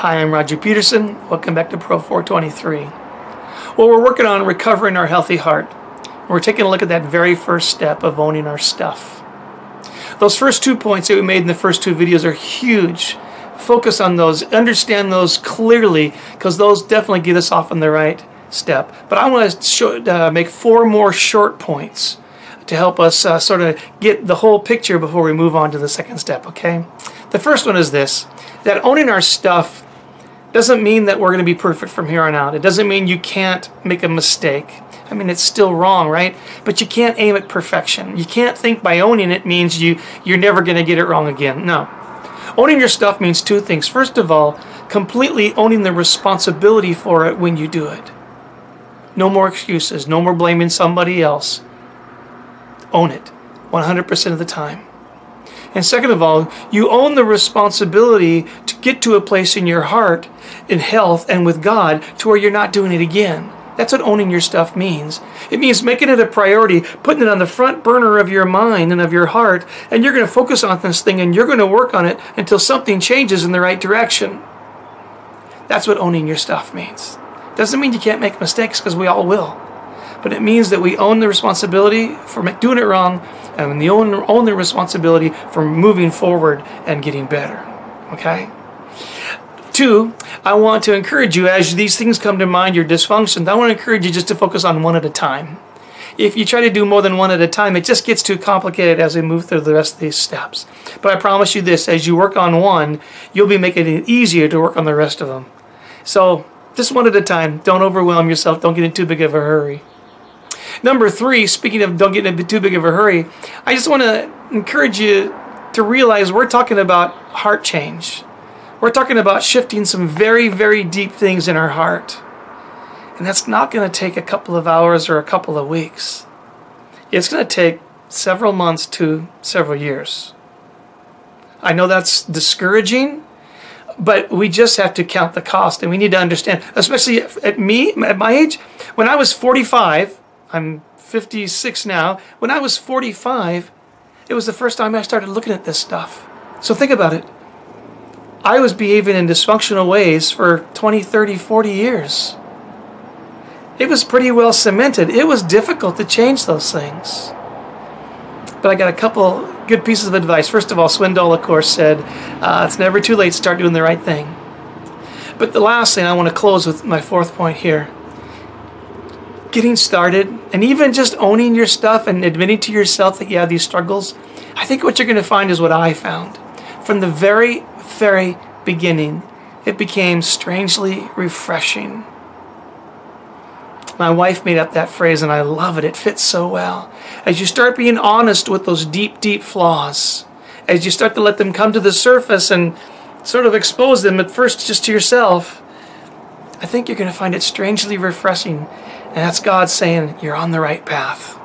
Hi, I'm Roger Peterson. Welcome back to Pro 423. Well, we're working on recovering our healthy heart. We're taking a look at that very first step of owning our stuff. Those first two points that we made in the first two videos are huge. Focus on those, understand those clearly, because those definitely get us off on the right step. But I want to uh, make four more short points to help us uh, sort of get the whole picture before we move on to the second step, okay? The first one is this, that owning our stuff doesn't mean that we're going to be perfect from here on out. It doesn't mean you can't make a mistake. I mean, it's still wrong, right? But you can't aim at perfection. You can't think by owning it means you, you're never going to get it wrong again. No. Owning your stuff means two things. First of all, completely owning the responsibility for it when you do it. No more excuses. No more blaming somebody else. Own it 100% of the time. And second of all, you own the responsibility to get to a place in your heart, in health, and with God to where you're not doing it again. That's what owning your stuff means. It means making it a priority, putting it on the front burner of your mind and of your heart, and you're going to focus on this thing and you're going to work on it until something changes in the right direction. That's what owning your stuff means. Doesn't mean you can't make mistakes because we all will. But it means that we own the responsibility for doing it wrong and we own, own the responsibility for moving forward and getting better. Okay? Two, I want to encourage you as these things come to mind, your dysfunctions, I want to encourage you just to focus on one at a time. If you try to do more than one at a time, it just gets too complicated as we move through the rest of these steps. But I promise you this, as you work on one, you'll be making it easier to work on the rest of them. So just one at a time. Don't overwhelm yourself. Don't get in too big of a hurry. Number three, speaking of don't get in too big of a hurry, I just want to encourage you to realize we're talking about heart change. We're talking about shifting some very, very deep things in our heart. And that's not going to take a couple of hours or a couple of weeks. It's going to take several months to several years. I know that's discouraging, but we just have to count the cost and we need to understand, especially at me, at my age, when I was 45, I'm 56 now, when I was 45, it was the first time I started looking at this stuff. So think about it. I was behaving in dysfunctional ways for 20, 30, 40 years. It was pretty well cemented. It was difficult to change those things. But I got a couple good pieces of advice. First of all, Swindoll, of course, said uh, it's never too late to start doing the right thing. But the last thing I want to close with my fourth point here getting started and even just owning your stuff and admitting to yourself that you have these struggles, I think what you're going to find is what I found. From the very very beginning, it became strangely refreshing. My wife made up that phrase and I love it. It fits so well. As you start being honest with those deep, deep flaws, as you start to let them come to the surface and sort of expose them at first just to yourself, I think you're going to find it strangely refreshing. And that's God saying, you're on the right path.